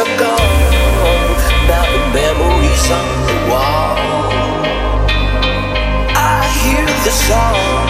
are gone, now the memories on the wall. I hear the song.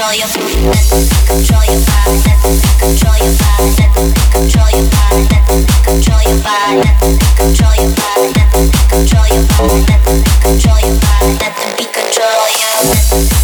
control your body, control your body, control your body, control your body, control your body, control your body, control your body, control your body, control your body, control your body, control your body,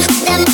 them.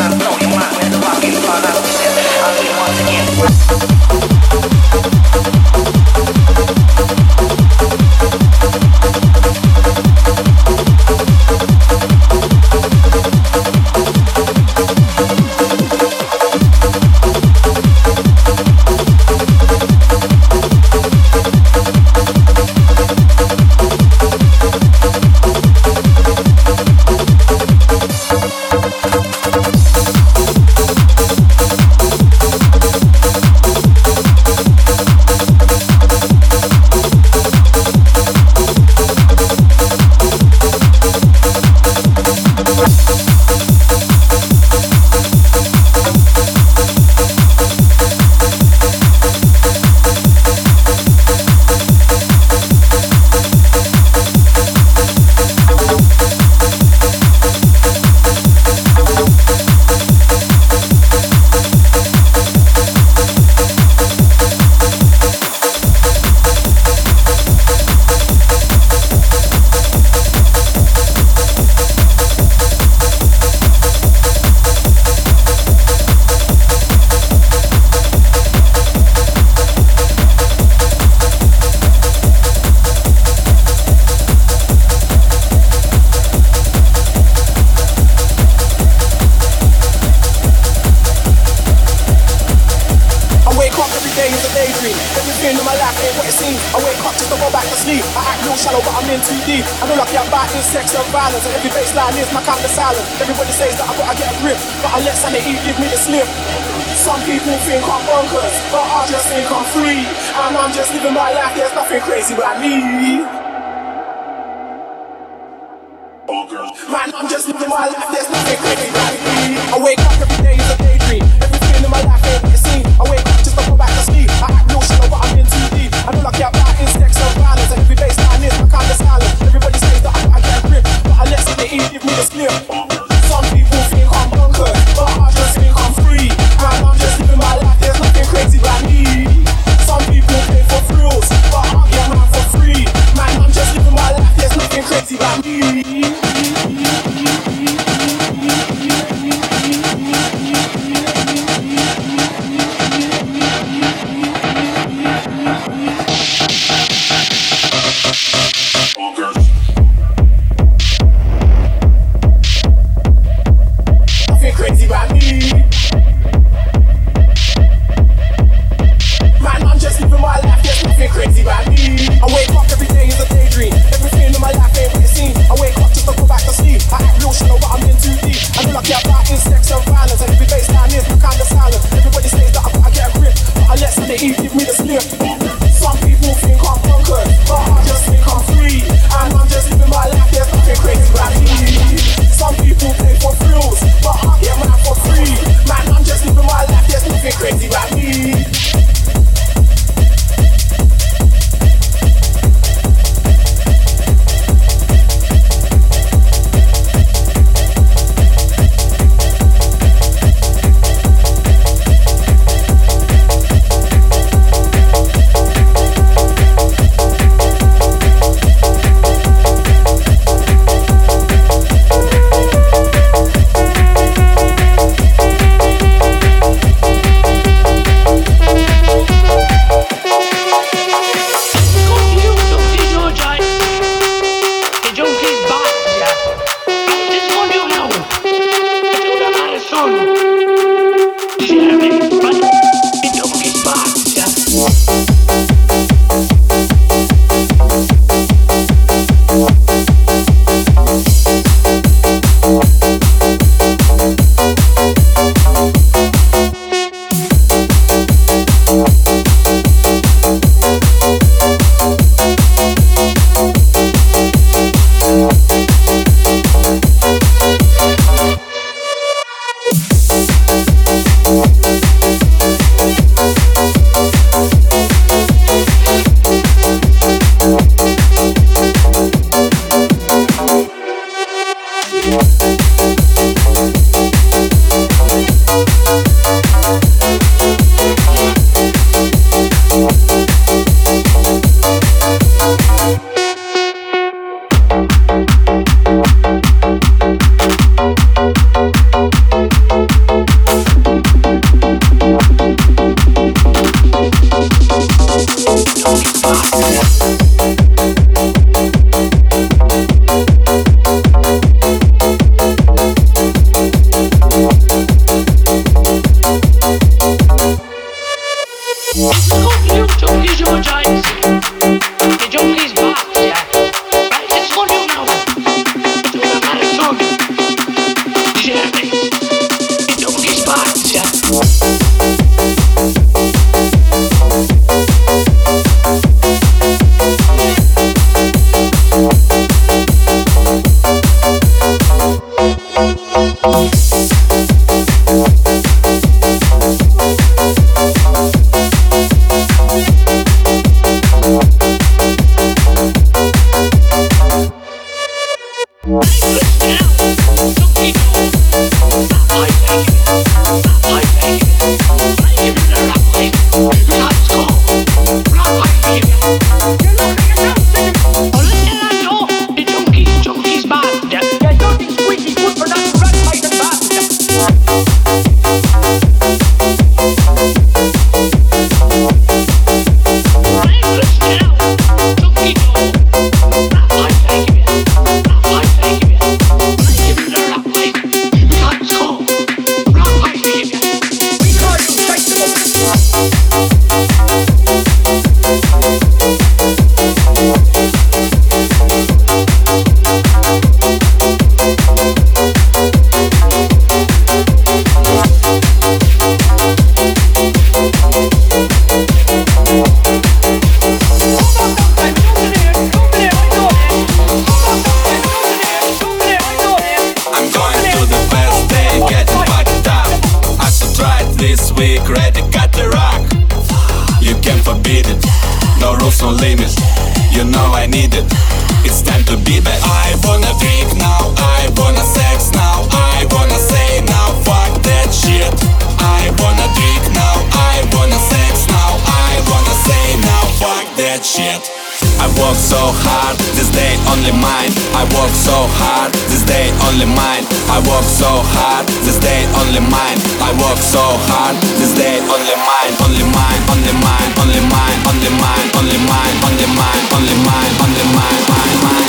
only mine. I work so hard, this day only mine. I work so hard, this day only mine. Only mine, only mine, only mine, only mine, only mine, only mine, only mine, only mine, only mine.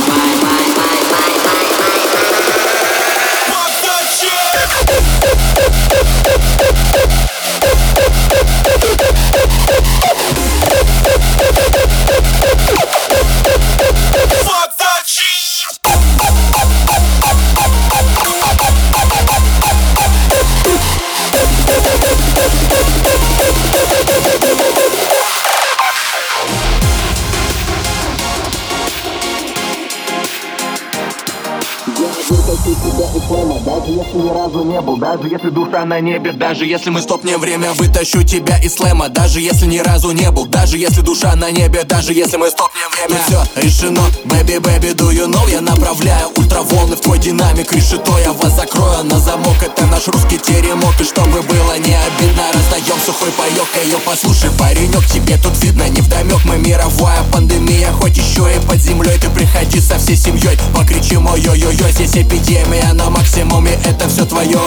sempre на небе. Даже если мы стопнем время, вытащу тебя из слэма. Даже если ни разу не был, даже если душа на небе Даже если мы стопнем время. Все решено, baby, baby, do you know? Я направляю ультраволны в твой динамик Решето я вас закрою на замок. Это наш русский теремок И чтобы было не обидно, раздаем сухой паёк Ее послушай, паренек, тебе тут видно не вдомек Мы мировая пандемия, хоть еще и под землей Ты приходи со всей семьей, покричим ой-ой-ой Здесь эпидемия на максимуме, это все твое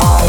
I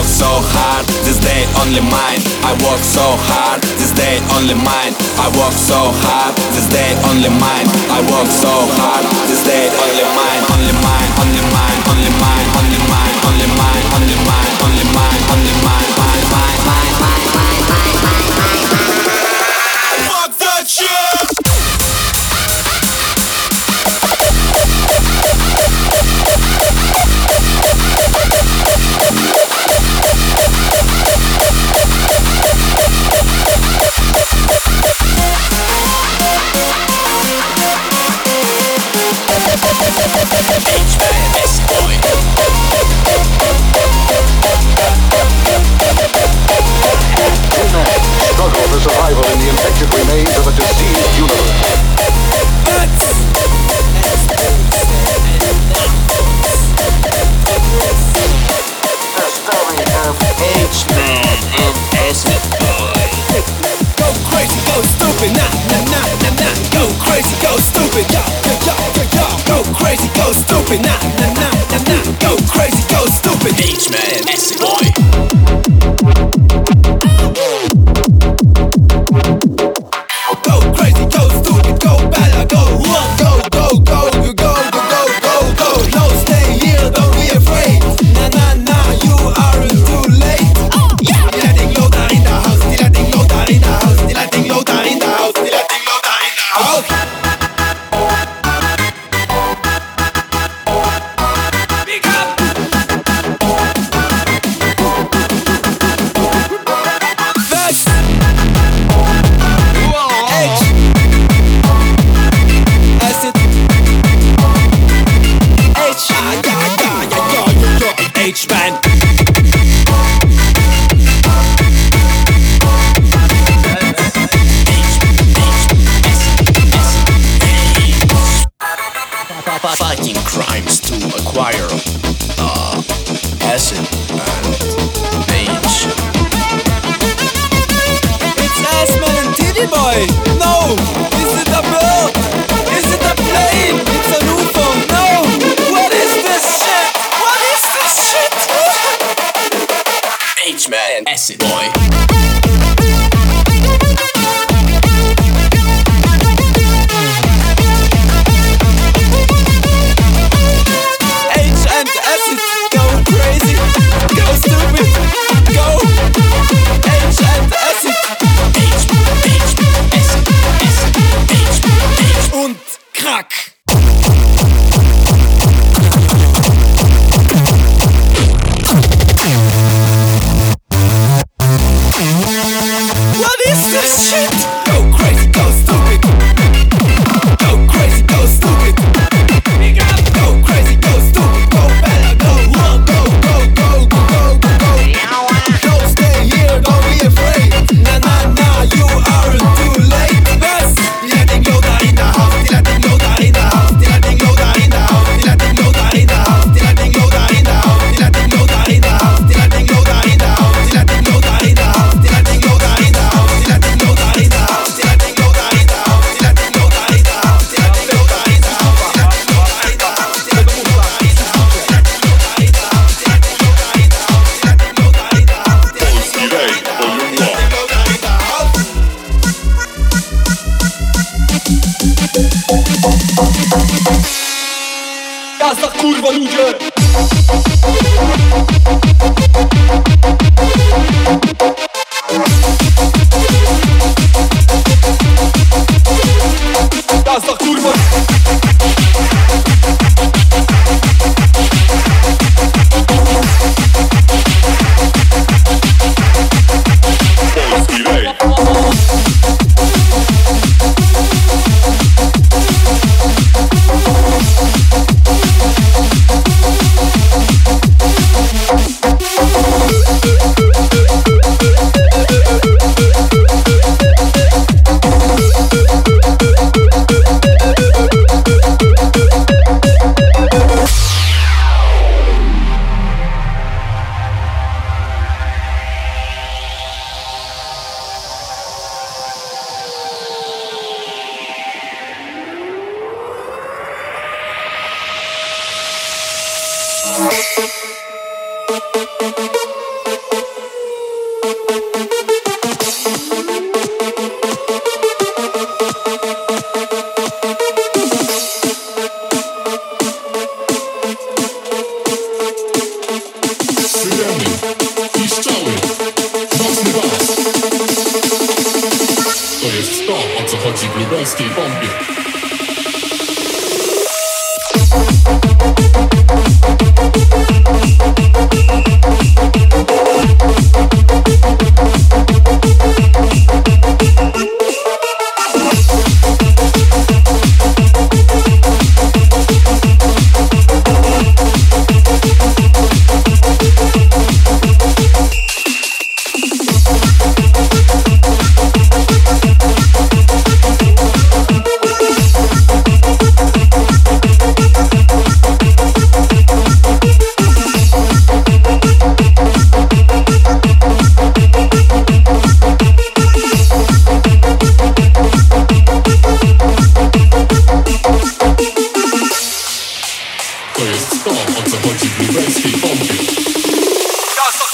work so hard, this day only mine. I work so hard, this day only mine. I work so hard, this day only mine. I work so hard, this day only mine. Only mine, only mine, only mine, only mine, only mine, only mine,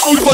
Kurwa!